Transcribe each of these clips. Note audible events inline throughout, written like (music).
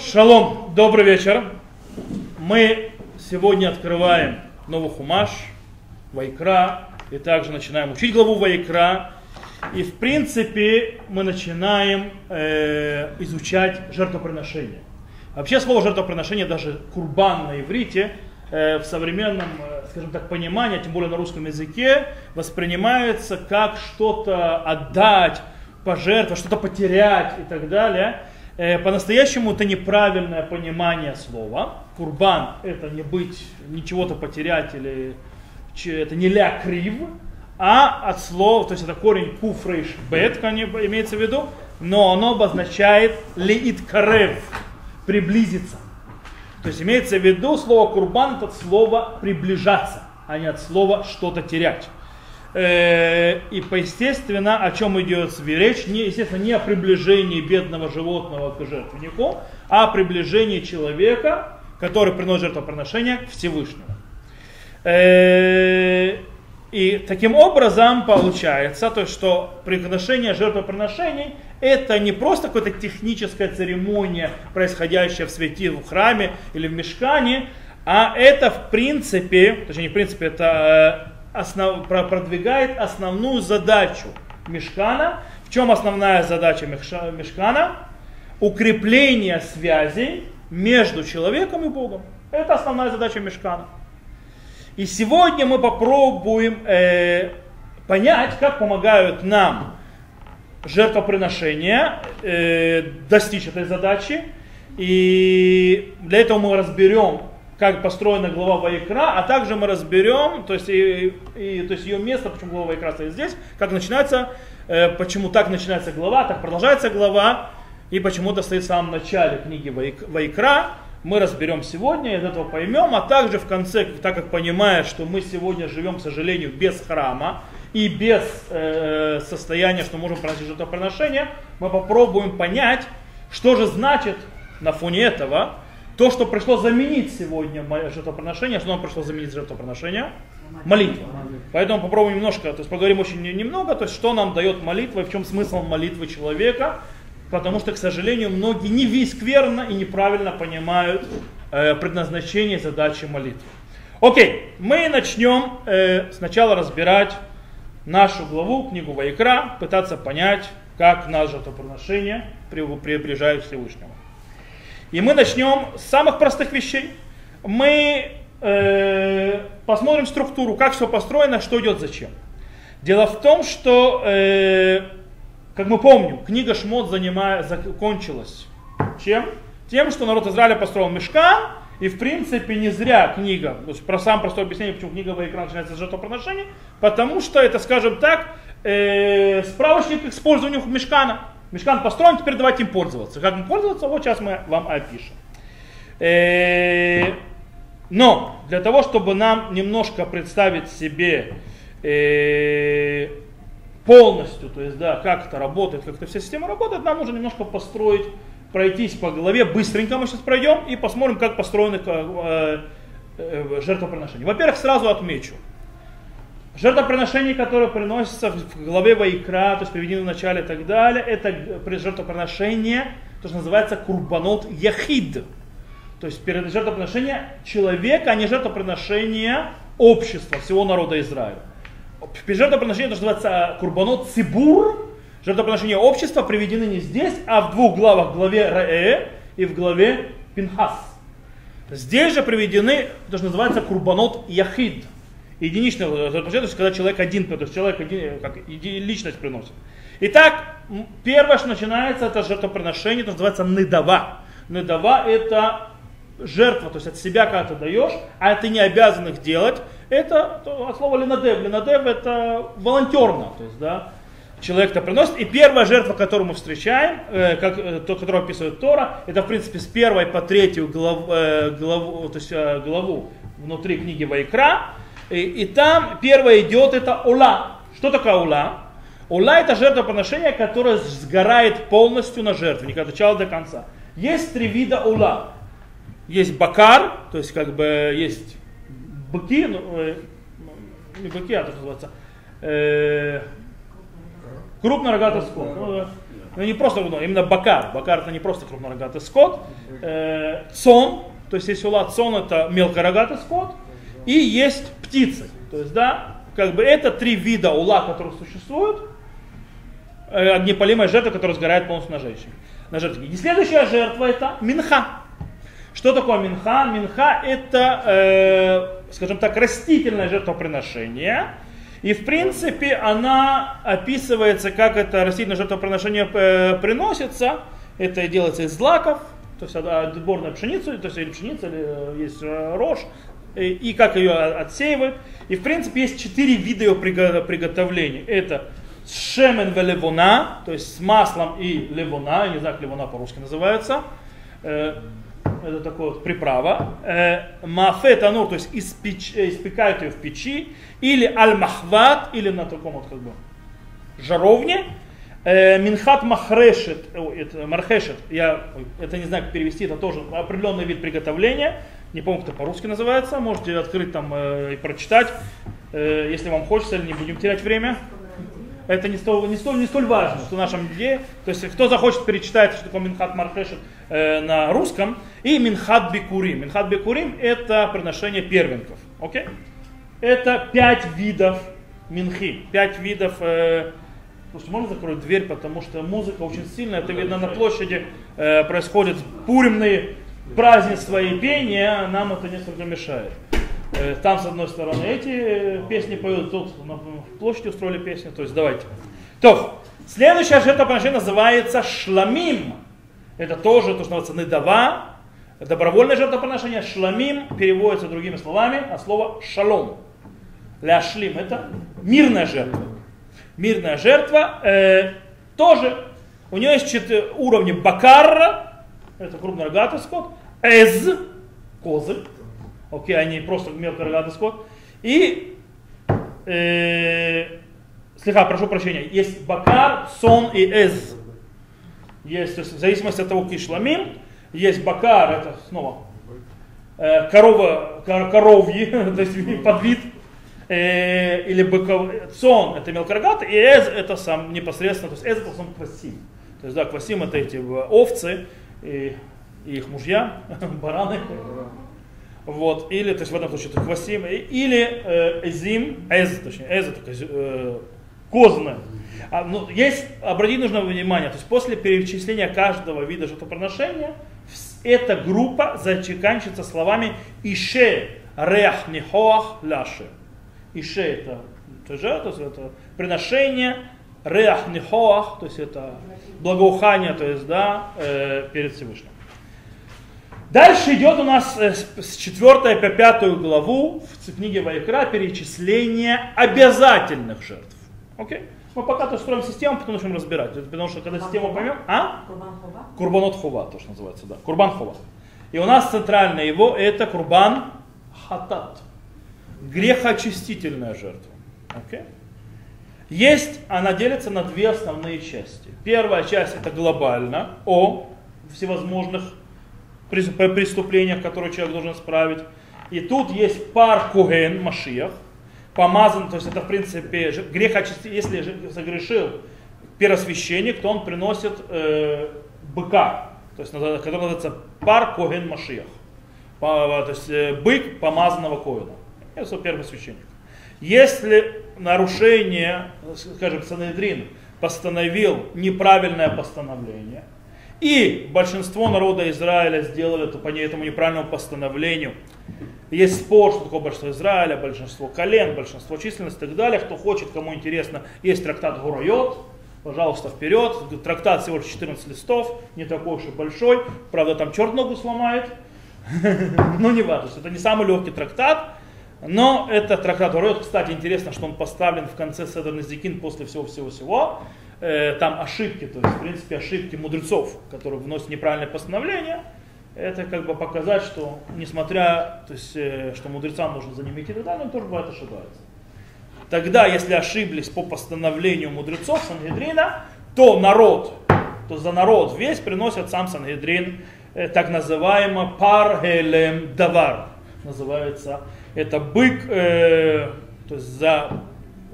Шалом, добрый вечер. Мы сегодня открываем новый хумаш, Вайкра, и также начинаем учить главу Вайкра. И в принципе мы начинаем э, изучать жертвоприношение. Вообще слово жертвоприношение, даже курбан на иврите, э, в современном, э, скажем так, понимании, тем более на русском языке, воспринимается как что-то отдать, пожертвовать, что-то потерять и так далее. Э, по-настоящему это неправильное понимание слова. Курбан это не быть, ничего-то потерять или это не ля крив, а от слова, то есть это корень куфрейш бет, имеется в виду, но оно обозначает леит карев, приблизиться. То есть имеется в виду слово курбан от слова приближаться, а не от слова что-то терять. Э, и, естественно, о чем идет речь, не, естественно, не о приближении бедного животного к жертвеннику, а о приближении человека, который приносит жертвоприношение к Всевышнему. Э, и таким образом получается, то, что приношение жертвоприношений это не просто какая-то техническая церемония, происходящая в свете в храме или в мешкане, а это в принципе, точнее не в принципе, это э, основ, продвигает основную задачу Мешкана. В чем основная задача Мешкана? Укрепление связей между человеком и Богом. Это основная задача Мешкана. И сегодня мы попробуем э, понять, как помогают нам жертвоприношения э, достичь этой задачи. И для этого мы разберем как построена глава Вайкра, а также мы разберем, то есть, и, и, то есть ее место, почему глава Вайкра стоит здесь, как начинается, э, почему так начинается глава, так продолжается глава, и почему это стоит в самом начале книги Вайкра, мы разберем сегодня, из этого поймем, а также в конце, так как понимая, что мы сегодня живем, к сожалению, без храма и без э, состояния, что можем приносить жертвоприношение, мы попробуем понять, что же значит на фоне этого то, что пришло заменить сегодня жертвоприношение, что нам пришло заменить жертвоприношение? Молитва. Поэтому попробуем немножко, то есть поговорим очень немного, то есть что нам дает молитва и в чем смысл молитвы человека, потому что, к сожалению, многие не весь и неправильно понимают э, предназначение задачи молитвы. Окей, мы начнем э, сначала разбирать нашу главу, книгу Вайкра, пытаться понять, как наше жертвоприношение приближает к Всевышнему. И мы начнем с самых простых вещей. Мы э, посмотрим структуру, как все построено, что идет зачем. Дело в том, что, э, как мы помним, книга Шмот занимая, закончилась чем? Тем, что народ Израиля построил мешка, и в принципе не зря книга, то есть про самое простое объяснение, почему книга Вайкран начинается с жертвоприношений, потому что это, скажем так, э, справочник к использованию мешкана. Мешкан построен, теперь давайте им пользоваться. Как им пользоваться, вот сейчас мы вам опишем. Э, но для того, чтобы нам немножко представить себе э, полностью, то есть, да, как это работает, как эта вся система работает, нам нужно немножко построить, пройтись по голове, быстренько мы сейчас пройдем и посмотрим, как построены э, жертвоприношения. Во-первых, сразу отмечу, Жертвоприношение, которое приносится в главе Вайкра, то есть приведено в начале и так далее, это жертвоприношение, то, что называется курбанот яхид. То есть перед жертвоприношение человека, а не жертвоприношение общества, всего народа Израиля. Жертвоприношение, то, что называется курбанот цибур, жертвоприношение общества приведены не здесь, а в двух главах, в главе Раэ и в главе Пинхас. Здесь же приведены, то, что называется курбанот яхид единичное жертвоприношение, то есть когда человек один, то есть человек один, как личность приносит. Итак, первое, что начинается, это жертвоприношение, это называется недава. Недава это жертва, то есть от себя когда ты даешь, а ты не обязан их делать. Это от слова ленадев. Ленадев это волонтерно, то есть, да, человек это приносит. И первая жертва, которую мы встречаем, э, как, э, то, которую описывает Тора, это в принципе с первой по третью главу, э, главу, то есть, э, главу внутри книги Вайкра. И, и там первое идет это ула. Что такое ула? Ула это жертвоприношение, которое сгорает полностью на жертвенник от начала до конца. Есть три вида ула. Есть бакар, то есть как бы есть быки, ну, э, не быки, а то называется, э, крупнорогатый скот. Ну, ну не просто крупнорогатый, именно бакар. Бакар это не просто крупнорогатый скот. Э, цон, то есть если ула цон это мелкорогатый скот. И есть птицы. То есть, да, как бы это три вида ула, которые существуют. Э, огнепалимая жертва, которая сгорает полностью на женщине. На жертве. И следующая жертва это минха. Что такое минха? Минха это, э, скажем так, растительное жертвоприношение. И в принципе она описывается, как это растительное жертвоприношение э, приносится. Это делается из злаков, то есть отборная пшеницу, то есть или пшеница, или э, есть э, рожь, и, и как ее отсеивают. И в принципе есть четыре вида ее приготовления. Это шемен велевона, то есть с маслом и левона, я не знаю, как левона по-русски называется. Э, это такая вот приправа. Мафе танур, то есть испеч, испекают ее в печи. Или аль-махват, или на таком вот как бы жаровне. Минхат махрешет, это мархешет, я это не знаю, как перевести, это тоже определенный вид приготовления. Не помню, как это по-русски называется. Можете открыть там э, и прочитать, э, если вам хочется, или не будем терять время. Это не столь, не столь, не столь важно в нашем деле. То есть, кто захочет перечитать, что такое Минхат Мархешет э, на русском. И Минхат Бикурим. Минхат Бикурим это приношение первенков. Окей? Это пять видов минхи. Пять видов э, Слушайте, можно закрыть дверь, потому что музыка очень сильная. Это видно на площади э, происходят буремные празднества и пения, нам это несколько мешает. Э, там, с одной стороны, эти э, песни поют, тут на площади устроили песни, то есть давайте. То, следующая жертвоприношение называется шламим. Это тоже то, что называется недава, добровольное жертвоприношение. Шламим переводится другими словами, а слово шалом. Ляшлим это мирная жертва. Мирная жертва э, тоже у нее есть четыре уровня бакарра, это крупнорогатый скот, эз, козы, окей, они просто мелкорогатый скот, и, э, слегка, прошу прощения, есть бакар, сон и эз. Есть, в зависимости от того, кишламим, есть бакар, это снова э, корова, кор, коровьи, (laughs) то есть подвид, э, или быков, цон это мелкорогатый, и эз это сам непосредственно, то есть эз это сам квасим. То есть, да, квасим это эти овцы, и и их мужья, (laughs) бараны. Вот, или, то есть в этом случае это хвасим, или э, эзим, эз, точнее, эз это э, козны. А, ну, есть, обратить нужно внимание, то есть после перечисления каждого вида жертвоприношения, эта группа заканчивается словами Ише рех нихоах ляши. Ише это, то же, то есть это приношение, рех нихоах, то есть это благоухание, то есть, да, э, перед Всевышним. Дальше идет у нас э, с 4 по 5 главу в книге Вайкра перечисление обязательных жертв. Окей? Мы пока то строим систему, потом начнем разбирать. Потому что когда систему поймем... А? Курбанот хова, то, что называется, да. Курбан хова. И у нас центральное его это курбан хатат. Грехоочистительная жертва. Окей? Есть, она делится на две основные части. Первая часть это глобально о всевозможных преступлениях, которые человек должен исправить. И тут есть пар Куген, Машиях, помазан, то есть это в принципе грех очисти, если согрешил первосвященник, то он приносит э, быка, то есть, который называется пар Коген Машиях. По, то есть э, бык помазанного Коина. Это первосвященник. Если нарушение, скажем, Санедрин постановил неправильное постановление – и большинство народа Израиля сделали это по этому неправильному постановлению. Есть спор, что такое большинство Израиля, большинство колен, большинство численности и так далее. Кто хочет, кому интересно, есть трактат Гуройот, пожалуйста, вперед. Трактат всего лишь 14 листов, не такой уж и большой. Правда, там черт ногу сломает. (laughs) Но не важно, это не самый легкий трактат. Но это трактат Гуройот, кстати, интересно, что он поставлен в конце Седер Назикин после всего-всего-всего э, там ошибки, то есть, в принципе, ошибки мудрецов, которые вносят неправильное постановление, это как бы показать, что несмотря, то есть, э, что мудрецам нужно за ними идти и так далее, он тоже бывает ошибается. Тогда, если ошиблись по постановлению мудрецов Сангедрина, то народ, то за народ весь приносит сам Сангедрин, э, так называемый паргелем давар, называется. Это бык, э, то есть за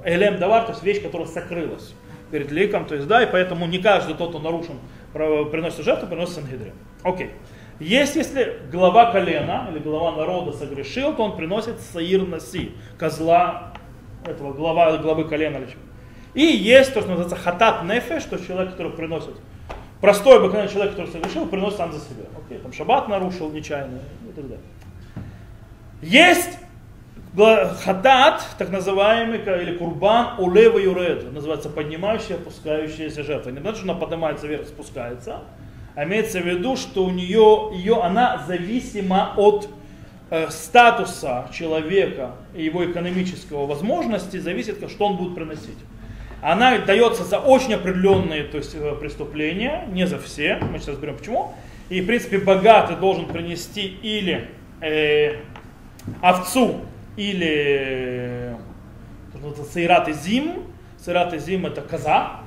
элем давар, то есть вещь, которая сокрылась перед ликом, то есть, да, и поэтому не каждый тот, кто нарушен, приносит жертву, приносит Сангидрин. Окей. Есть, если глава колена или глава народа согрешил, то он приносит саир наси, козла этого глава, главы колена. И есть то, что называется хатат нефе, что человек, который приносит простой обыкновенный человек, который согрешил, приносит сам за себя. Окей, там шаббат нарушил нечаянно и так далее. Есть хатат, так называемый, или курбан, улева юред, называется поднимающая, опускающаяся жертва. Не значит, что она поднимается вверх, спускается, а имеется в виду, что у нее, ее, она зависима от э, статуса человека и его экономического возможности, зависит, что он будет приносить. Она дается за очень определенные то есть, э, преступления, не за все, мы сейчас разберем почему. И, в принципе, богатый должен принести или э, овцу, или э, Сейрат и Зим. Сейрат и Зим это коза.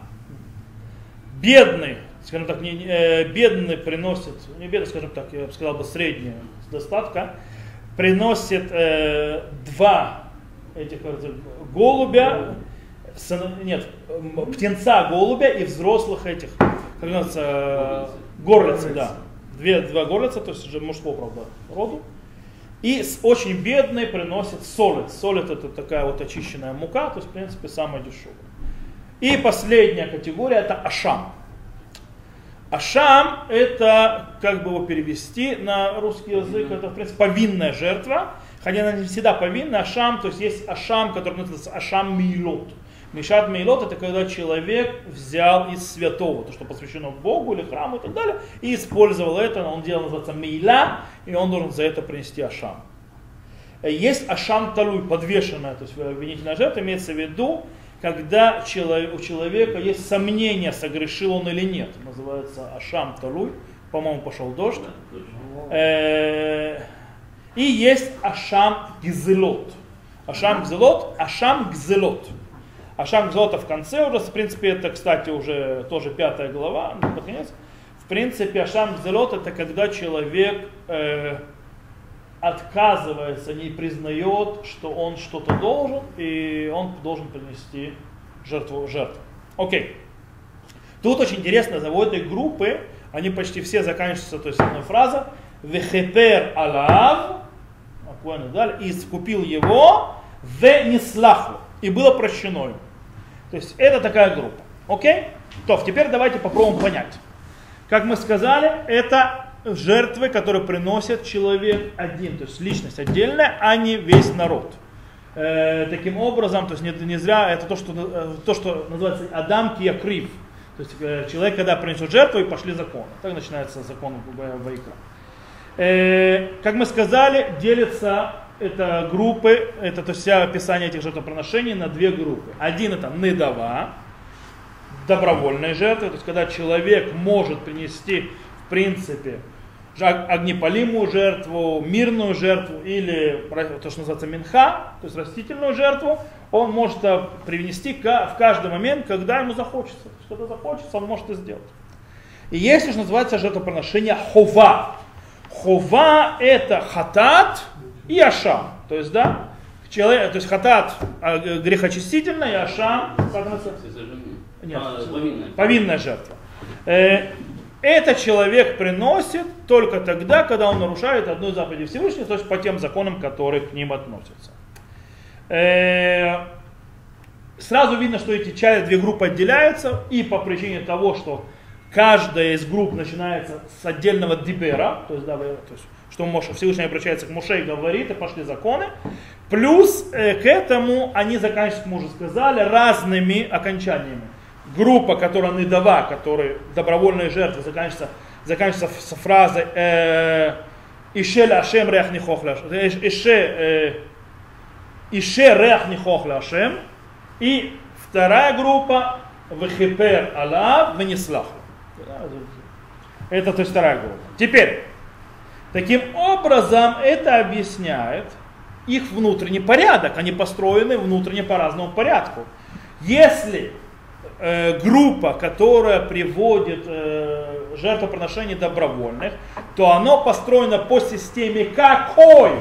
Бедный скажем так, не, э, бедный приносит, не бедный, скажем так, я бы сказал бы средняя достатка, приносит э, два этих голубя, нет, птенца голубя и взрослых этих, как называется, горлицы, да. Две, два горлица, то есть уже мужского, правда, роду. И очень бедный приносит солид. Солид это такая вот очищенная мука, то есть, в принципе, самая дешевая. И последняя категория это ашам. Ашам это, как бы его перевести на русский язык, это, в принципе, повинная жертва. Хотя она не всегда повинна, ашам, то есть есть ашам, который называется ашам милот. Мишат мейлот это когда человек взял из святого, то, что посвящено Богу или храму и так далее, и использовал это, он делал, называется мейла, и он должен за это принести ашам. Есть ашам талуй, подвешенная, то есть обвинительная жертва, имеется в виду, когда у человека есть сомнение, согрешил он или нет. Называется Ашам Талуй. По-моему, пошел дождь. Э, и есть Ашам Гизелот. Ашам Гзелот, Ашам Гзелот. Ашам Гзелота в конце уже, в принципе, это, кстати, уже тоже пятая глава, ну, под конец. В принципе, Ашам Гзелот это когда человек э, отказывается, не признает, что он что-то должен, и он должен принести жертву жертву. Окей. Тут очень интересно, за этой группы, они почти все заканчиваются, то есть одной фраза, вехепер алав, и искупил его, в неслаху, и было прощено ему. То есть это такая группа. Окей? То, теперь давайте попробуем понять. Как мы сказали, это жертвы, которые приносит человек один, то есть личность отдельная, а не весь народ. Э, таким образом, то есть не, не зря это то, что, э, то, что называется Адам Киякрив. То есть э, человек, когда принесет жертву, и пошли законы. Так начинается закон Вайкра. Э, как мы сказали, делится это группы, это то есть вся описание этих жертвоприношений на две группы. Один это недава, добровольные жертвы, то есть когда человек может принести в принципе огнепалимую жертву, мирную жертву или то, что называется минха, то есть растительную жертву, он может привнести в каждый момент, когда ему захочется. Когда захочется, он может это сделать. И есть, что называется жертвоприношение хова. Хова это хатат и ашам. То есть, да, человек, то есть хатат а, грехочистительная и ашам, Нет, повинная. повинная жертва. Э, этот человек приносит только тогда, когда он нарушает одну из заповедей Всевышнего, то есть по тем законам, которые к ним относятся. Э, сразу видно, что эти две группы отделяются, и по причине того, что каждая из групп начинается с отдельного дибера, то есть, да, то есть что Моше, Всевышний обращается к Моше и говорит, и пошли законы. Плюс э, к этому они заканчиваются, как мы уже сказали, разными окончаниями группа, которая недава, которые добровольные жертвы, заканчивается, заканчивается с фразой э, Ише Ашем рех нихохля Ише Ише рех нихохля Ашем. И вторая группа Вехипер Алав Венеслах. Это то есть вторая группа. Теперь, таким образом это объясняет их внутренний порядок. Они построены внутренне по разному порядку. Если э, группа, которая приводит э, жертвоприношение добровольных, то оно построено по системе какой?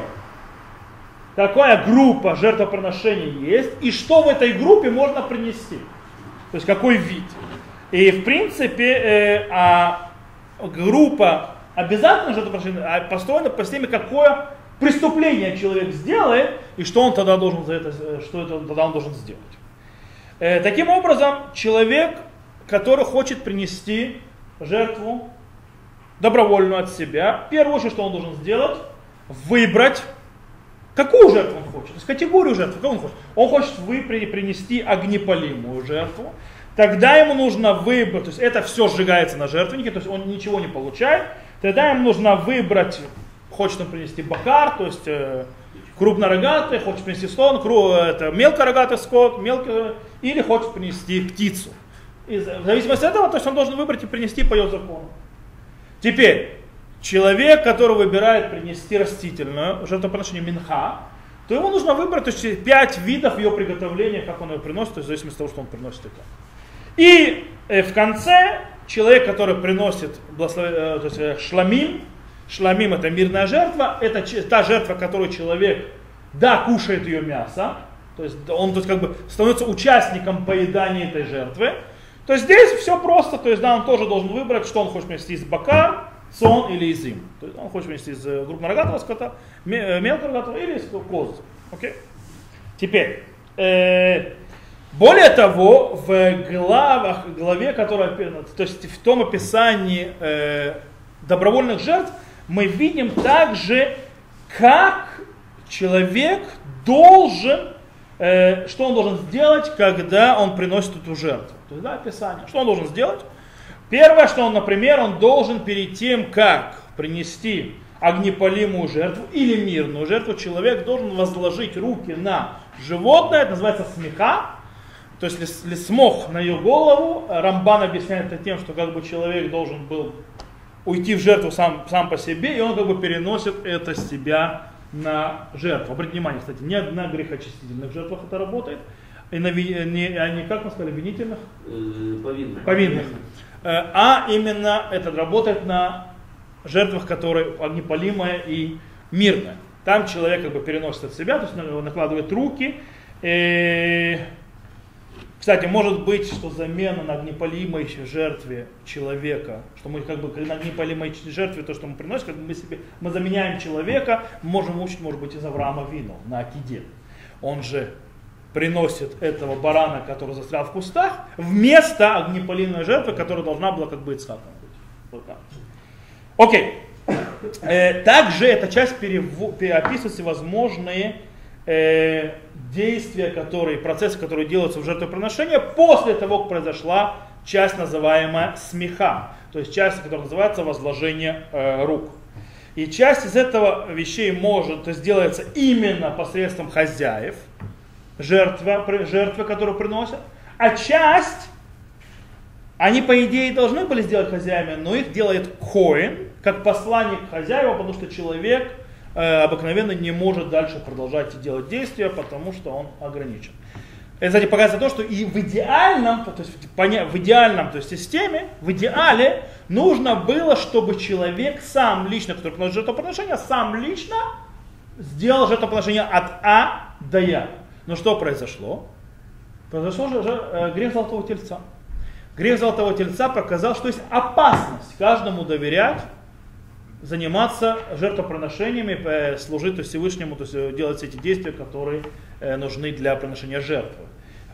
Какая группа жертвоприношений есть и что в этой группе можно принести. То есть какой вид. И в принципе э, а группа обязательно жертвоприношения построена по системе, какое преступление человек сделает, и что он тогда должен за это, что это тогда он должен сделать. Э, таким образом, человек, который хочет принести жертву добровольную от себя, первое, что он должен сделать, выбрать, какую жертву он хочет, то есть категорию жертвы, какую он хочет. Он хочет вы принести огнепалимую жертву, тогда ему нужно выбрать, то есть это все сжигается на жертвеннике, то есть он ничего не получает, тогда ему нужно выбрать, хочет он принести бакар, то есть э, крупнорогатый, хочет принести слон, кру, это мелкорогатый скот, мелкий, или хочет принести птицу. И в зависимости от этого, то есть он должен выбрать и принести по ее закону. Теперь, человек, который выбирает принести растительную жертвоприношение минха, то ему нужно выбрать то есть, пять видов ее приготовления, как он ее приносит, то есть в зависимости от того, что он приносит это. И э, в конце человек, который приносит э, то есть, э, шламим, шламим это мирная жертва, это та жертва, которую человек, да, кушает ее мясо, то есть он тут как бы становится участником поедания этой жертвы, то есть здесь все просто, то есть да, он тоже должен выбрать, что он хочет принести из бакар, сон или из им. То есть он хочет принести из э, крупнорогатого скота, э, мелкорогатого или из коз. Окей? Теперь, э, более того, в главах, главе, которая, то есть в том описании э, добровольных жертв, мы видим также, как человек должен э, что он должен сделать, когда он приносит эту жертву. То есть, да, описание. Что он должен сделать? Первое, что он, например, он должен перед тем, как принести огнепалимую жертву или мирную жертву, человек должен возложить руки на животное, это называется смеха, то есть ли смог на ее голову. Рамбан объясняет это тем, что как бы человек должен был уйти в жертву сам, сам по себе, и он как бы переносит это с себя на жертву. Обратите внимание, кстати, не на грехочистительных жертвах это работает, и на, не, а не, как мы сказали, винительных? Э, повинных. Повинных. Э, а именно это работает на жертвах, которые огнепалимая и мирная. Там человек как бы переносит от себя, то есть накладывает руки, и кстати, может быть, что замена на огнепалимой жертве человека, что мы как бы на огнепалимой жертве, то, что мы приносим, как бы мы себе, мы заменяем человека, можем учить, может быть, из Авраама вину на Акиде. Он же приносит этого барана, который застрял в кустах, вместо огнепалимой жертвы, которая должна была как бы Ицхаком быть. Окей. Э, также эта часть перево- описывает всевозможные э, действия, которые, процессы, которые делаются в жертвоприношении после того, как произошла часть, называемая смеха, то есть часть, которая называется возложение э, рук. И часть из этого вещей может, то есть делается именно посредством хозяев, жертва, жертвы, которую приносят, а часть они, по идее, должны были сделать хозяевами, но их делает Коин, как посланник хозяева, потому что человек – обыкновенно не может дальше продолжать делать действия, потому что он ограничен. Это, кстати, показывает то, что и в идеальном, то есть в идеальном то есть, системе, в идеале нужно было, чтобы человек сам лично, который приносит жертвоприношение, сам лично сделал жертвоприношение от А до Я. Но что произошло? Произошел же э, грех золотого тельца. Грех золотого тельца показал, что есть опасность каждому доверять заниматься жертвоприношениями, э, служить Всевышнему, то есть э, делать все эти действия, которые э, нужны для приношения жертвы.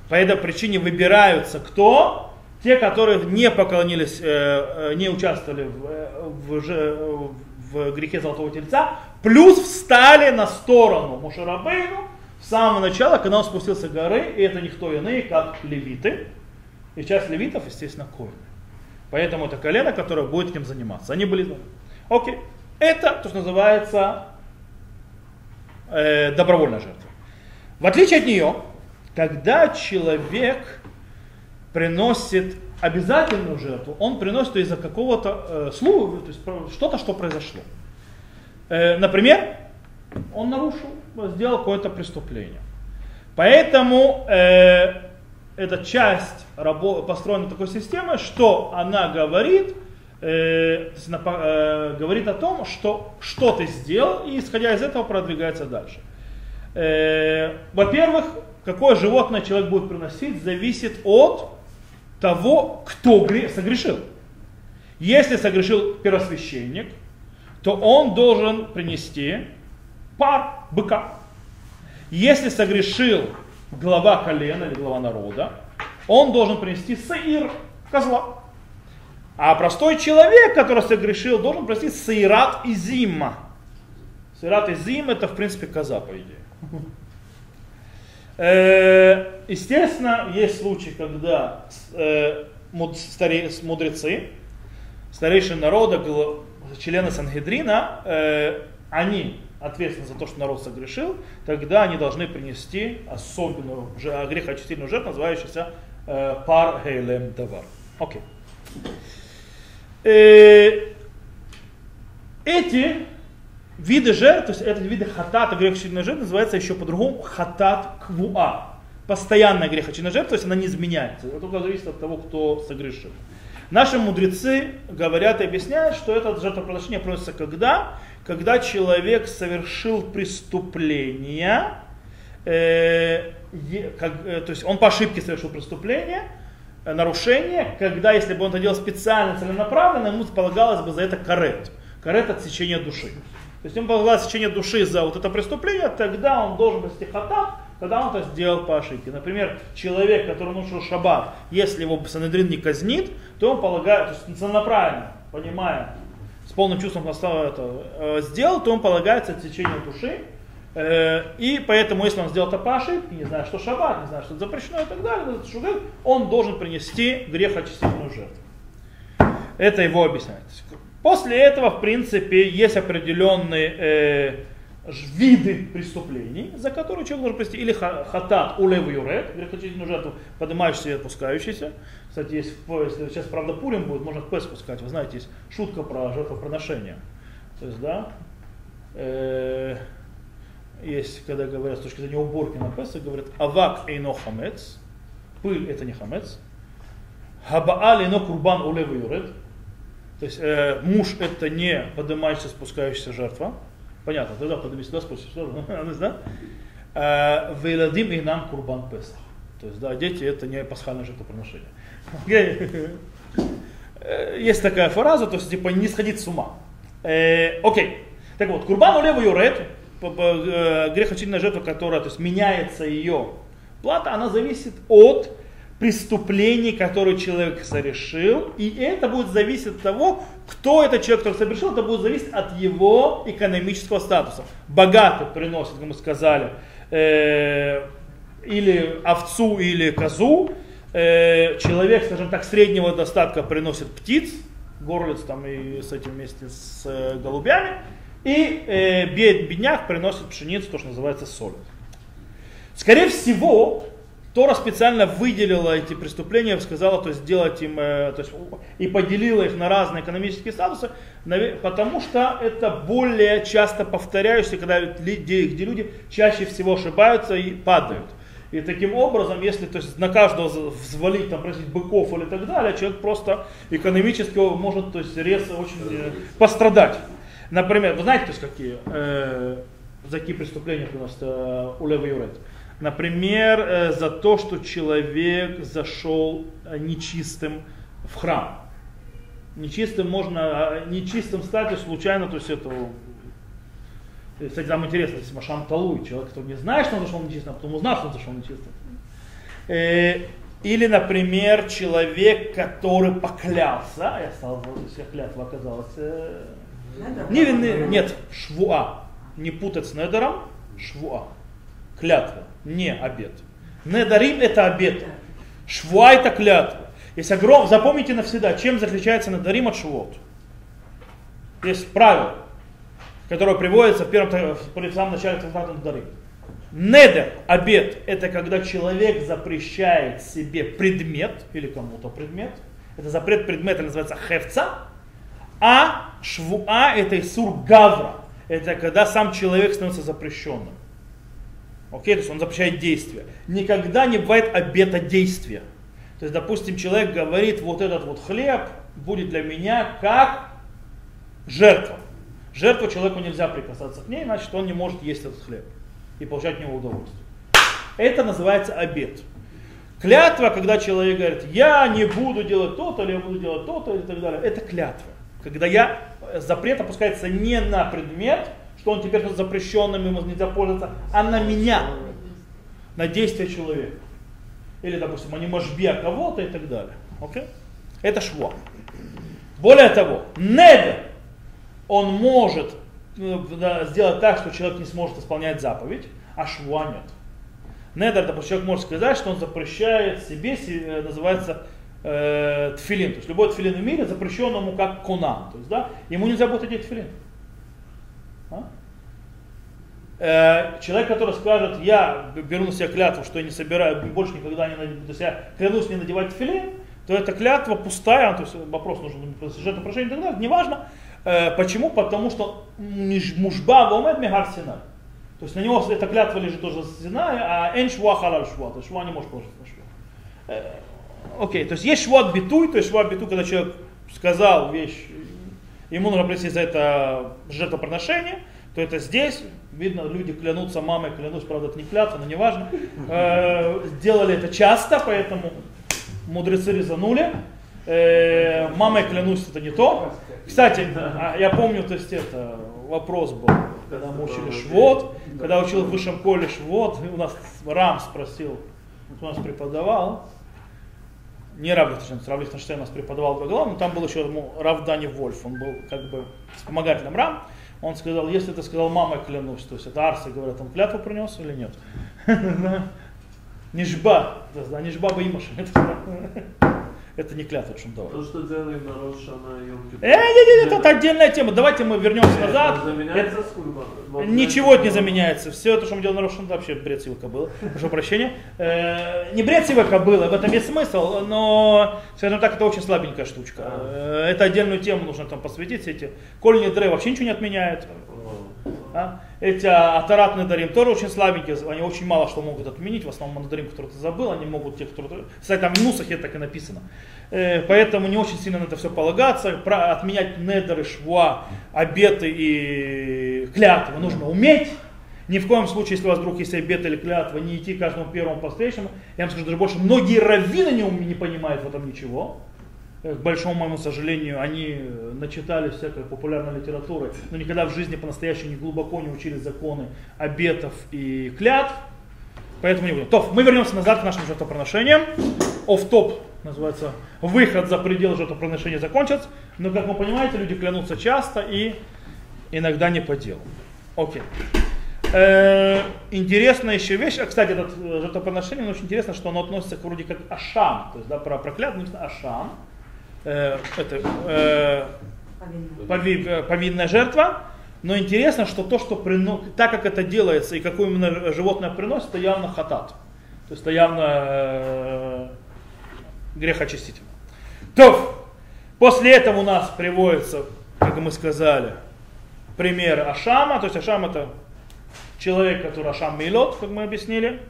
По этой причине выбираются кто? Те, которые не поклонились, не участвовали в, в, в грехе Золотого Тельца, плюс встали на сторону Мушарабейну с самого начала, когда он спустился с горы, и это никто иные, как левиты. И часть левитов, естественно, коины. Поэтому это колено, которое будет этим заниматься. Они были Окей. Это то, что называется э, добровольная жертва. В отличие от нее, когда человек приносит обязательную жертву, он приносит ее из-за какого-то э, слова, то есть что-то, что произошло. Э, например, он нарушил, сделал какое-то преступление. Поэтому э, эта часть построена такой системой, что она говорит, э, э, говорит о том, что что ты сделал, и исходя из этого продвигается дальше. Э, во-первых, какое животное человек будет приносить, зависит от того, кто согрешил. Если согрешил первосвященник, то он должен принести пар быка. Если согрешил глава колена или глава народа, он должен принести саир, козла. А простой человек, который согрешил, должен принести саират и зима. Саират и зим это в принципе коза, по идее. Э, естественно, есть случаи, когда э, мудрецы, старейшие народа, члены Сангедрина, э, они ответственны за то, что народ согрешил, тогда они должны принести особенную грехочистительную жертву, называющуюся пар хейлем давар. Окей. Эти виды жертв, то есть это виды хатата, грехочистительной жертвы, называется еще по-другому хатат квуа. Постоянная грехочистительная жертва, то есть она не изменяется. Это только зависит от того, кто согрешил. Наши мудрецы говорят и объясняют, что это жертвоприношение приносится когда? Когда человек совершил преступление, э, как, э, то есть он по ошибке совершил преступление, э, нарушение, когда если бы он это делал специально, целенаправленно, ему полагалось бы за это карет. Карет отсечение души. То есть ему полагалось отсечение души за вот это преступление, тогда он должен быть стихотап, когда он это сделал по ошибке. Например, человек, который нарушил шаббат, если его Санедрин не казнит, то он полагает, то есть целенаправленно, понимая, с полным чувством это э, сделал, то он полагается отсечению души. Э, и поэтому, если он сделал это по ошибке, не знаю, что шаббат, не знаю, что это запрещено и так далее, он должен принести грех очистительную жертву. Это его объясняет. После этого, в принципе, есть определенные э, виды преступлений, за которые человек должен принести или хатат улев юрет, грехочистительную жертву, поднимающийся и отпускающийся. Кстати, есть, если сейчас, правда, Пурим будет, можно в Пес пускать. Вы знаете, есть шутка про жертвоприношение. То есть, да, э, есть, когда говорят с точки зрения уборки на Песа, говорят, авак эйно хамец, пыль это не хамец, хабаал эйно курбан улев юрет, то есть э, муж это не поднимающаяся, спускающаяся жертва, Понятно, тогда подними сюда, спустись сюда, да? (laughs) Вейладим и нам курбан Песах. То есть, да, дети это не пасхальное жертвоприношение. Э, есть такая фраза, то есть, типа, не сходить с ума. Э, окей. Так вот, курбан улеву юрет, э, грехочинная жертва, которая, то есть, меняется ее плата, она зависит от преступлений, которые человек совершил, и это будет зависеть от того, кто этот человек, который совершил, это будет зависеть от его экономического статуса. Богатый приносит, как мы сказали, э, или овцу, или козу, э, человек, скажем так, среднего достатка приносит птиц, горлиц там и с этим вместе с э, голубями, и э, бедняк приносит пшеницу, то, что называется соль. Скорее всего, Тора специально выделила эти преступления, сказала, то есть сделать им, э, то есть, и поделила их на разные экономические статусы, потому что это более часто повторяющиеся, когда люди, где люди чаще всего ошибаются и падают. И таким образом, если то есть, на каждого взвалить, там, просить быков или так далее, человек просто экономически может то есть, резко очень э, пострадать. Например, вы знаете, то есть, какие, э, за какие преступления приносят э, Улева Юрет? Например, э, за то, что человек зашел э, нечистым в храм. Нечистым можно, а, нечистым стать случайно, то есть это, кстати, там интересно, если Машам Талуй, человек, который не знает, что он зашел нечистым, а потом узнал, что он зашел нечистым. Э, или, например, человек, который поклялся, я стал, если клятва оказалась, невинный, нет, швуа, не путать с недером, швуа, клятва не обед. Недарим это обед. Швуа это клятва. Есть огром... Запомните навсегда, чем отличается Недарим от Швуот. Есть правило, которое приводится в, первом, в самом начале трактата Недарим. Недер, обед, это когда человек запрещает себе предмет, или кому-то предмет, это запрет предмета называется хевца, а швуа это исур гавра, это когда сам человек становится запрещенным. Окей, то есть он запрещает действия. Никогда не бывает обета действия. То есть, допустим, человек говорит, вот этот вот хлеб будет для меня как жертва. Жертву человеку нельзя прикасаться к ней, значит он не может есть этот хлеб и получать от него удовольствие. Это называется обед. Клятва, когда человек говорит, я не буду делать то-то, или я буду делать то-то, и так далее, это клятва. Когда я, запрет опускается не на предмет, что он теперь запрещенным, ему нельзя пользоваться, а на меня, на действие человека. Или, допустим, они можбе кого-то и так далее. Okay? Это шво. Более того, недер, он может э, сделать так, что человек не сможет исполнять заповедь, а шва нет. Недер, допустим, человек может сказать, что он запрещает себе, э, называется э, тфилин. То есть любой тфилин в мире запрещен ему как кунан. То есть, да, ему нельзя будет одеть тфилин. А? Э, человек, который скажет, я беру на себя клятву, что я не собираю, больше никогда не надеваю, то есть я клянусь не надевать тфилин, то эта клятва пустая, то есть вопрос нужен жертвоприношение и так далее, неважно. Э, почему? Потому что мужба вомед синай. То есть на него эта клятва лежит тоже Синай, а эн шва халаль шва, то есть шва не может положить на шва. Окей, то есть есть шват битуй, то есть шват битуй, когда человек сказал вещь, ему нужно принести за это жертвоприношение, то это здесь, видно, люди клянутся, мамой клянусь, правда, это не клятва, но неважно. Э, делали это часто, поэтому мудрецы резанули. Э, мамой клянусь, это не то. Кстати, а, я помню, то есть это вопрос был, когда мы учили швот, когда учил в высшем коле швот, у нас Рам спросил, у нас преподавал, не Рав Лихтенштейн, Рав Лихтенштейн нас преподавал по но там был еще ну, Рав Дани Вольф, он был как бы вспомогательным Рам. Он сказал, если ты сказал мамой клянусь, то есть это Арсы говорят, он клятву принес или нет? Нижба, (laughs) да, нижба бы имаши. (laughs) Это не клятва Шумдова. То, что делаем на Рошана и Э, не, не, это отдельная тема. Давайте мы вернемся назад. Заменяется это... Ничего не заменяется. Все это, что мы делаем на Рошан, вообще бред сивой кобылы. Прошу прощения. Э, не бред сивой кобылы, в этом есть смысл, но, скажем так, это очень слабенькая штучка. Э, это отдельную тему нужно там посвятить. Эти кольни дрей вообще ничего не отменяет. А? Эти атаратные дарим тоже очень слабенькие, они очень мало что могут отменить, в основном дарим, которые ты забыл, они могут те, которые... Кстати, там в Нусахе так и написано. Э, поэтому не очень сильно на это все полагаться. Отменять недеры, шва, обеты и клятвы нужно уметь. Ни в коем случае, если у вас вдруг есть обет или клятва, не идти каждому первому по. Я вам скажу даже больше, многие раввины не, не понимают в этом ничего. Э, к большому моему сожалению, они э, начитали всякой популярной литературы, но никогда в жизни по-настоящему не глубоко не учили законы обетов и клятв. Поэтому не будем. То, мы вернемся назад к нашим жертвоприношениям. Оф-топ называется выход за пределы жертвоприношения закончится. Но, как вы понимаете, люди клянутся часто и иногда не по делу. Окей. Э, интересная еще вещь, а, кстати, это жертвоприношение, очень интересно, что оно относится к вроде как ашам, то есть да, про проклятие, ашам э, это, э, пови, э, повинная жертва. Но интересно, что то, что прино... так как это делается и какое именно животное приносит, это явно хатат. То есть это явно э, грехочистительно. То, после этого у нас приводится, как мы сказали, пример Ашама. То есть Ашам это человек, который Ашам Милот, как мы объяснили,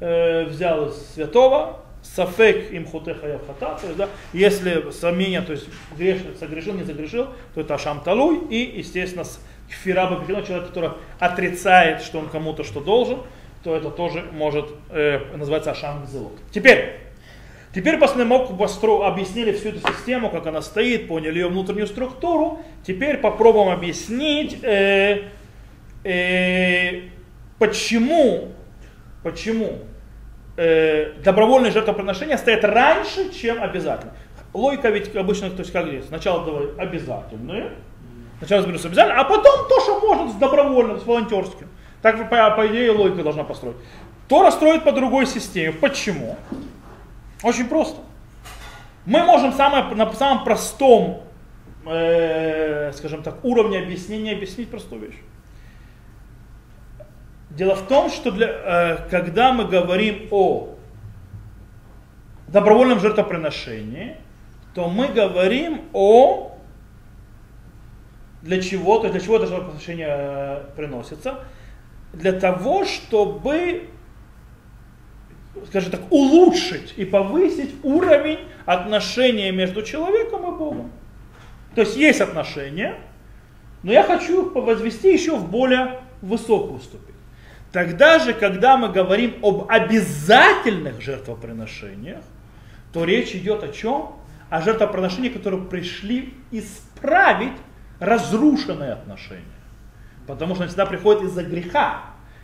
э, взял из святого, Сафек им хутеха явхата, то есть, да, если сомнение, то есть грешник согрешил, не согрешил, то это ашам талуй, и, естественно, кфира бабихино, человек, который отрицает, что он кому-то что должен, то это тоже может э, называться ашам гзелот. Теперь, теперь после мог постро, объяснили всю эту систему, как она стоит, поняли ее внутреннюю структуру, теперь попробуем объяснить, э, э, почему, почему э, добровольное жертвоприношение стоит раньше, чем обязательно. Логика ведь обычно, то есть как здесь, сначала давай обязательные, сначала разберемся обязательно, а потом то, что может с добровольным, с волонтерским. Так же, по, по идее, логика должна построить. Тора строит по другой системе. Почему? Очень просто. Мы можем самое, на самом простом, э, скажем так, уровне объяснения объяснить простую вещь. Дело в том, что для, э, когда мы говорим о добровольном жертвоприношении, то мы говорим о для чего, то есть для чего это жертвоприношение э, приносится? Для того, чтобы, скажем так, улучшить и повысить уровень отношения между человеком и Богом. То есть есть отношения, но я хочу их возвести еще в более высокую ступень. Тогда же, когда мы говорим об обязательных жертвоприношениях, то речь идет о чем? О жертвоприношениях, которые пришли исправить разрушенные отношения. Потому что они всегда приходят из-за греха.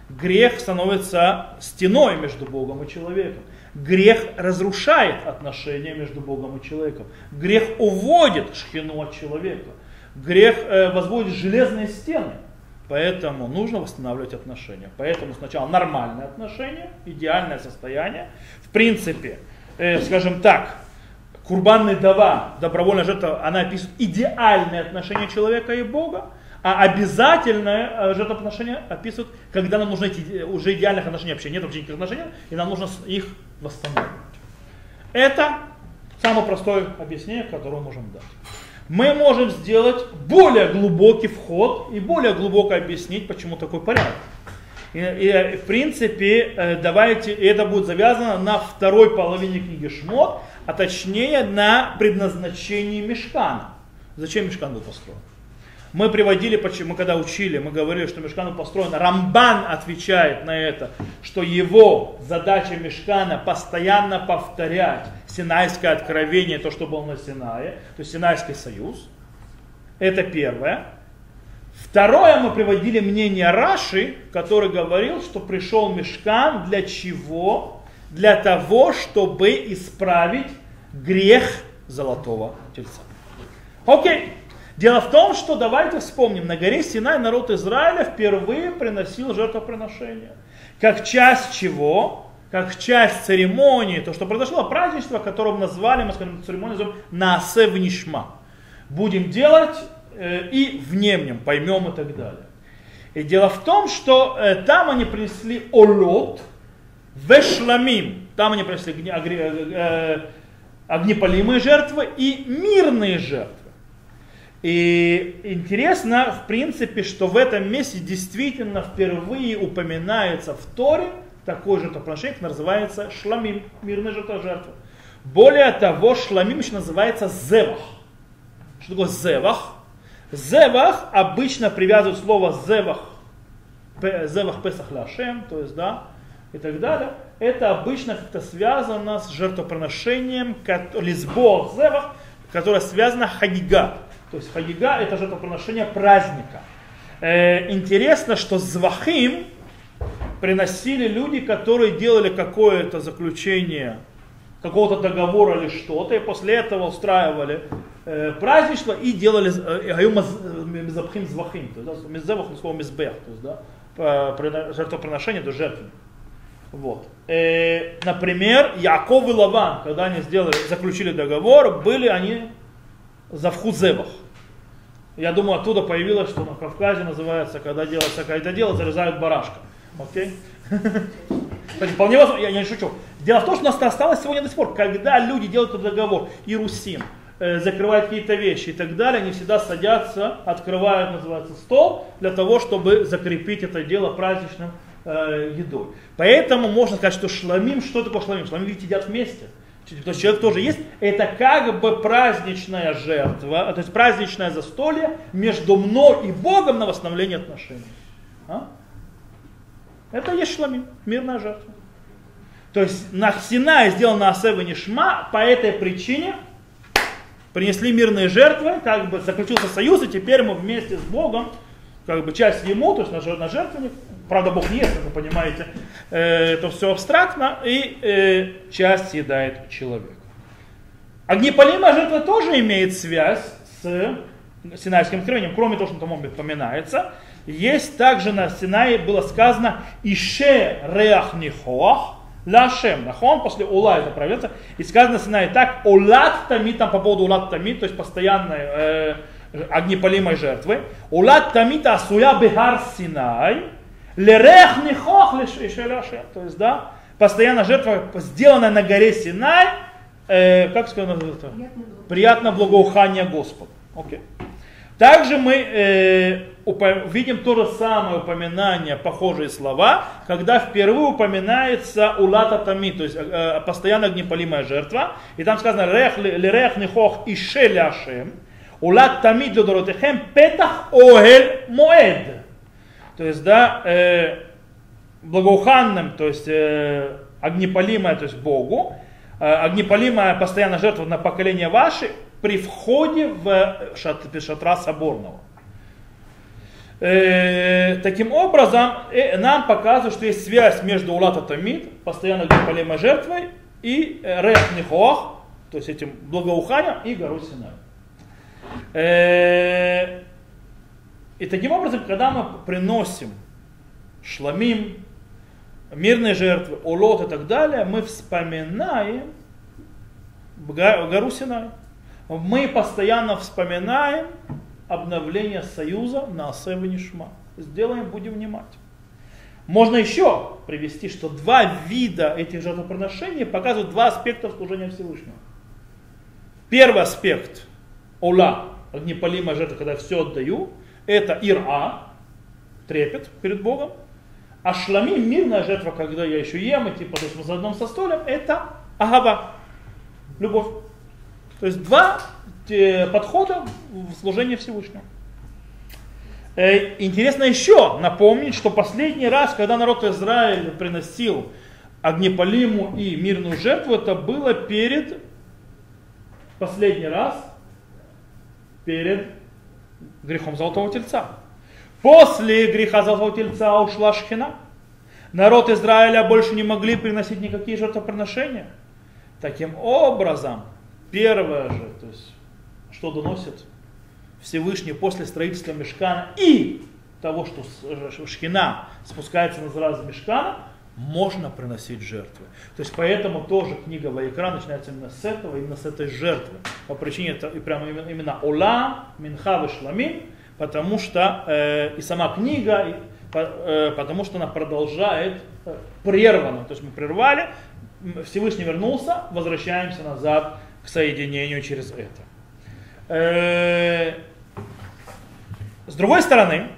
Грех становится стеной между Богом и человеком. Грех разрушает отношения между Богом и человеком. Грех уводит шхину от человека. Грех э, возводит железные стены. Поэтому нужно восстанавливать отношения. Поэтому сначала нормальные отношения, идеальное состояние. В принципе, э, скажем так, курбанный дава, добровольная жертва, она описывает идеальные отношения человека и Бога. А обязательное э, жертвоприношение описывают, когда нам нужны эти уже идеальных отношений, вообще нет вообще никаких отношений, и нам нужно их восстанавливать. Это самое простое объяснение, которое мы можем дать. Мы можем сделать более глубокий вход и более глубоко объяснить, почему такой порядок. И, и в принципе, э, давайте, это будет завязано на второй половине книги Шмот, а точнее на предназначении мешкана. Зачем мешкан был построен? Мы приводили, мы когда учили, мы говорили, что Мешкан построен. Рамбан отвечает на это, что его задача Мешкана постоянно повторять Синайское откровение, то, что было на Синае, то есть Синайский союз. Это первое. Второе, мы приводили мнение Раши, который говорил, что пришел Мешкан для чего? Для того, чтобы исправить грех золотого тельца. Окей. Дело в том, что давайте вспомним, на горе Синай народ Израиля впервые приносил жертвоприношение. Как часть чего? Как часть церемонии, то, что произошло празднество, которое назвали, мы скажем, церемонию назовем Наасе. Будем делать э, и внемнем, поймем и так далее. И дело в том, что э, там они принесли олот, вешламим, там они принесли огне, э, огнепалимые жертвы и мирные жертвы. И интересно, в принципе, что в этом месте действительно впервые упоминается в Торе такой жертвоприношение, как называется шламим, мирная жертва. Более того, шламим еще называется зевах. Что такое зевах? Зевах обычно привязывают слово зевах, зевах песах ляшем, то есть, да, и так далее. Это обычно как-то связано с жертвоприношением, лизбо зевах, которое связано хагига, то есть хагига это жертвоприношение праздника. Э, интересно, что звахим приносили люди, которые делали какое-то заключение какого-то договора или что-то, и после этого устраивали э, празднество и делали э, мизабхим звахим, то есть мизабах слово мизбех, то есть да, жертвоприношение до жертвы. Вот. Э, например, Яков и Лаван, когда они сделали, заключили договор, были они за вхузевах. Я думаю, оттуда появилось, что на Кавказе называется, когда делается когда дело, зарезают барашка. Окей? Вполне возможно, я, я не шучу. Дело в том, что у нас осталось сегодня до сих пор, когда люди делают этот договор, Иерусим, э, закрывают какие-то вещи и так далее, они всегда садятся, открывают, называется, стол, для того, чтобы закрепить это дело праздничным э, едой. Поэтому можно сказать, что шламим, что такое шламим? Шламим ведь едят вместе. То есть человек тоже есть. Это как бы праздничная жертва, то есть праздничное застолье между мной и Богом на восстановление отношений. А? Это есть шламим, мирная жертва. То есть на Синае сделано Асева Нишма, по этой причине принесли мирные жертвы, как бы заключился союз, и теперь мы вместе с Богом, как бы часть ему, то есть на жертвенник, Правда, Бог не ест, вы понимаете. Э, это все абстрактно, и э, часть съедает человек. Огнепалимая жертва тоже имеет связь с Синайским откровением, кроме того, что там упоминается. Есть также на Синае было сказано «Ише реах нихоах лашем». Нахон после ула это проверяется. И сказано в Синае так «Улат тами», там по поводу улат тами, то есть постоянной э, огнепалимой жертвы. «Улат тами асуя бехар Синай», Лерех нихох лишеляше. То есть, да, постоянно жертва, сделанная на горе Синай, э, как сказано? Приятно благоухание Господу. Окей. Также мы э, видим то же самое упоминание, похожие слова, когда впервые упоминается улата тами, то есть э, постоянно огнепалимая жертва. И там сказано рех лерех нихох и шеляшем. Улат тами для доротехем петах огель моэд. То есть, да, э, благоуханным, то есть э, огнепалимое, то есть Богу, э, огнепалимая постоянно жертва на поколение ваше при входе в шат, шатра соборного. Э, таким образом, э, нам показывают, что есть связь между Улата Тамид, постоянно огнепалимой жертвой, и э, Рех Нихоах, то есть этим благоуханием, и гору Синай. Э, и таким образом, когда мы приносим шламим, мирные жертвы, улот и так далее, мы вспоминаем гору Синай. Мы постоянно вспоминаем обновление союза на Асева Нишма. Сделаем, будем внимать. Можно еще привести, что два вида этих жертвоприношений показывают два аспекта служения Всевышнего. Первый аспект – ола, огнепалимая жертва, когда все отдаю, это ира, трепет перед Богом. А шлами, мирная жертва, когда я еще ем, и типа, то есть мы за одном со столем, это агава, любовь. То есть два э, подхода в служении Всевышнему. Э, интересно еще напомнить, что последний раз, когда народ Израиля приносил огнепалиму и мирную жертву, это было перед, последний раз, перед грехом Золотого Тельца. После греха Золотого Тельца ушла Шхина. Народ Израиля больше не могли приносить никакие жертвоприношения. Таким образом, первое же, то есть, что доносит Всевышний после строительства мешкана и того, что шхина спускается на заразу мешкана, можно приносить жертвы. То есть поэтому тоже книга Ваикра начинается именно с этого, именно с этой жертвы. По причине и прямо именно, именно Ола, Минха и Шламим, потому что э, и сама книга, и, по, э, потому что она продолжает э, прервано. То есть мы прервали, Всевышний вернулся, возвращаемся назад к соединению через это. Э, с другой стороны,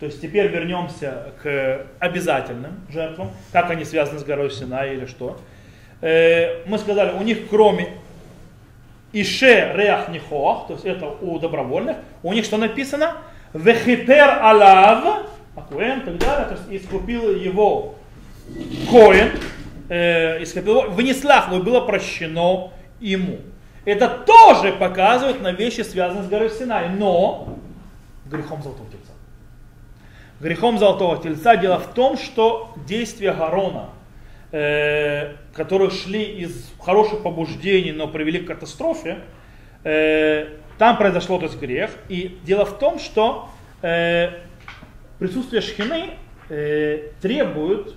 то есть теперь вернемся к обязательным жертвам, как они связаны с горой Синай или что. Э, мы сказали, у них кроме Ише Реах Нихоах, то есть это у добровольных, у них что написано? Вехитер Алав, Акуэн так далее, то есть искупил его Коин, э, его, вынеслах, было прощено ему. Это тоже показывает на вещи, связанные с горой Синай, но грехом золотого тельца. Грехом золотого тельца дело в том, что действия Гарона, э, которые шли из хороших побуждений, но привели к катастрофе, э, там произошло то есть грех. И дело в том, что э, присутствие шхины э, требует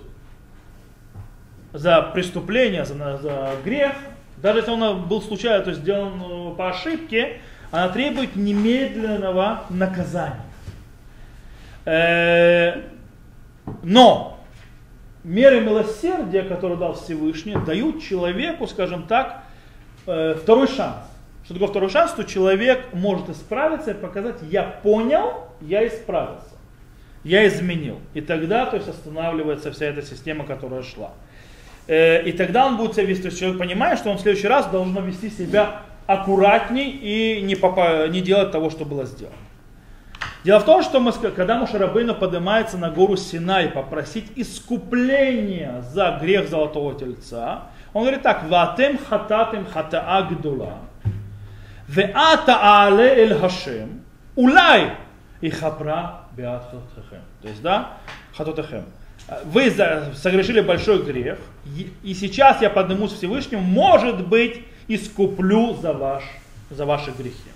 за преступление, за, за грех, даже если он был случайно, то есть сделан э, по ошибке, она требует немедленного наказания. Э, но меры милосердия, которые дал Всевышний, дают человеку, скажем так, э, второй шанс. Что такое второй шанс? Что человек может исправиться и показать, я понял, я исправился, я изменил. И тогда то есть, останавливается вся эта система, которая шла. Э, и тогда он будет себя вести, человек понимает, что он в следующий раз должен вести себя аккуратней и не, попа- не делать того, что было сделано. Дело в том, что мы, когда Мушарабейну поднимается на гору Синай попросить искупления за грех Золотого Тельца, он говорит так, «Ватем хататем хатаа гдула, веата аале эль хашем, улай и хапра хатахем». То есть, да, хатотахем. Вы согрешили большой грех, и сейчас я поднимусь Всевышнему, может быть, искуплю за, ваш, за ваши грехи.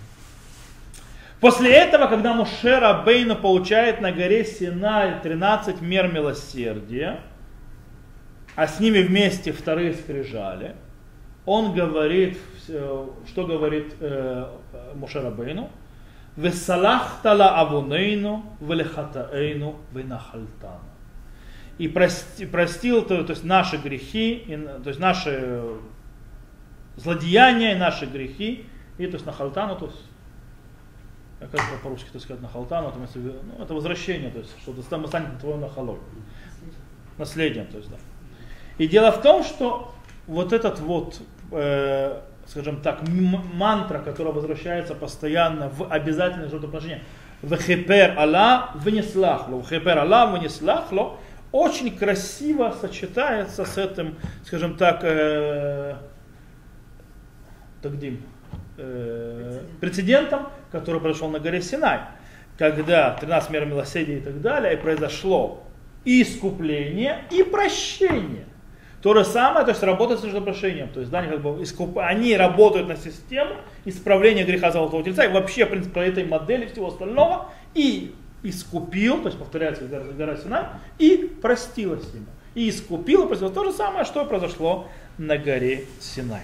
После этого, когда Мушера Бейна получает на горе Синай 13 мер милосердия, а с ними вместе вторые скрижали, он говорит, что говорит э, Мушера Бейну? Весалахтала авунейну, велехатаэйну, венахальтану. И прости, простил, то, то есть наши грехи, и, то есть наши злодеяния и наши грехи, и то есть нахалтану, то есть как это по-русски то сказать, нахалтану, это, ну, это возвращение, то есть, что мы станем твоим нахалой. Наследием, то есть, да. И дело в том, что вот этот вот, э, скажем так, мантра, которая возвращается постоянно в обязательное жертвоприношение, в хипер Алла, в неслахло, в хипер Алла, в неслахло, очень красиво сочетается с этим, скажем так, э, Тагдим, э, прецедентом, который произошел на горе Синай, когда 13 мер милосердия и так далее, и произошло и искупление, и прощение. То же самое, то есть работает с прощением. То есть да, они, как бы искуп... они работают на систему исправления греха золотого тельца и вообще, в принципе, по этой модели всего остального. И искупил, то есть повторяется гора Синай, и ему. И искупил, и простил. То же самое, что произошло на горе Синай.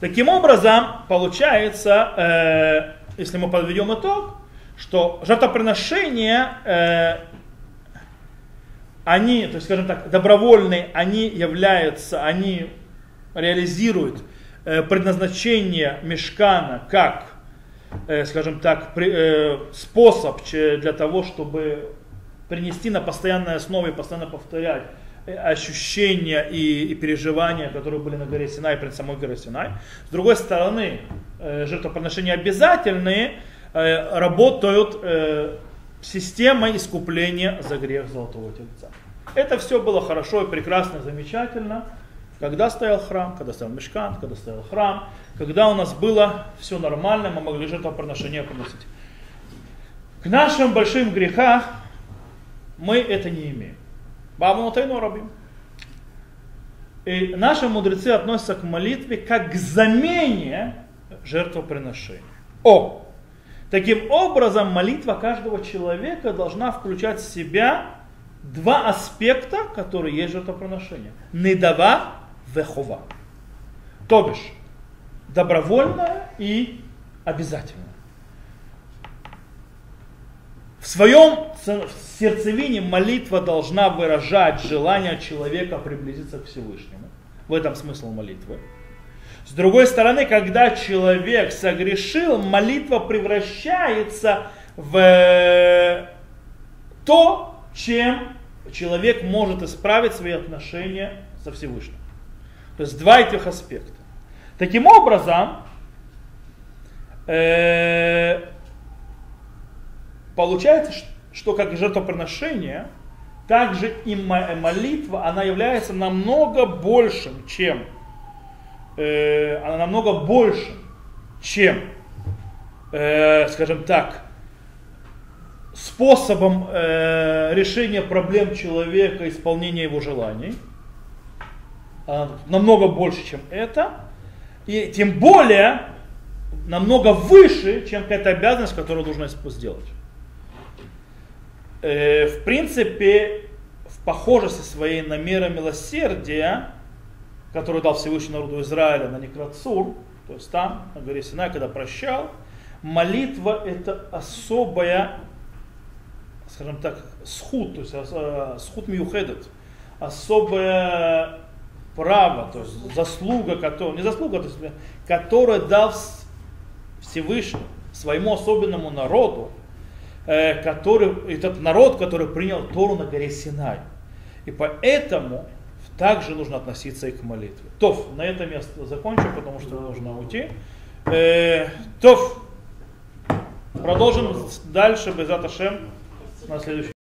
Таким образом, получается, э, если мы подведем итог, что жертвоприношения, э, они, то есть, скажем так, добровольные, они являются, они реализуют э, предназначение мешкана как, скажем так, э, способ для того, чтобы принести на постоянной основе, постоянно повторять Э, ощущения и, и переживания, которые были на горе Синай, перед самой горой Синай. С другой стороны, э, жертвоприношения обязательные э, работают э, системой искупления за грех Золотого Тельца. Это все было хорошо и прекрасно, замечательно, когда стоял храм, когда стоял мешкан, когда стоял храм, когда у нас было все нормально, мы могли жертвоприношения приносить. К нашим большим грехам мы это не имеем. Бабунутайну рабим. И наши мудрецы относятся к молитве как к замене жертвоприношения. О! Таким образом, молитва каждого человека должна включать в себя два аспекта, которые есть жертвоприношение. Недава вехова. То бишь, добровольное и обязательное в своем сердцевине молитва должна выражать желание человека приблизиться к Всевышнему. В этом смысл молитвы. С другой стороны, когда человек согрешил, молитва превращается в э, то, чем человек может исправить свои отношения со Всевышним. То есть два этих аспекта. Таким образом, э, Получается, что как жертвоприношение, также и молитва, она является намного большим, чем, э, она намного больше, чем, э, скажем так, способом решения проблем человека, исполнения его желаний. Она намного больше, чем это. И тем более намного выше, чем какая-то обязанность, которую нужно сделать. Э, в принципе, в похожести своей на мера милосердия, который дал Всевышний народу Израиля на Некрацур, то есть там, на горе Синай, когда прощал, молитва это особая, скажем так, схуд, то есть э, схуд миухедет, особое право, то есть заслуга, которая, не заслуга, то есть, которая дал Всевышний своему особенному народу, Э, который, этот народ, который принял Тору на горе Синай. И поэтому также нужно относиться и к молитве. Тов, на этом я закончу, потому что нужно уйти. Э, Тов, продолжим дальше, без Аташем, на следующий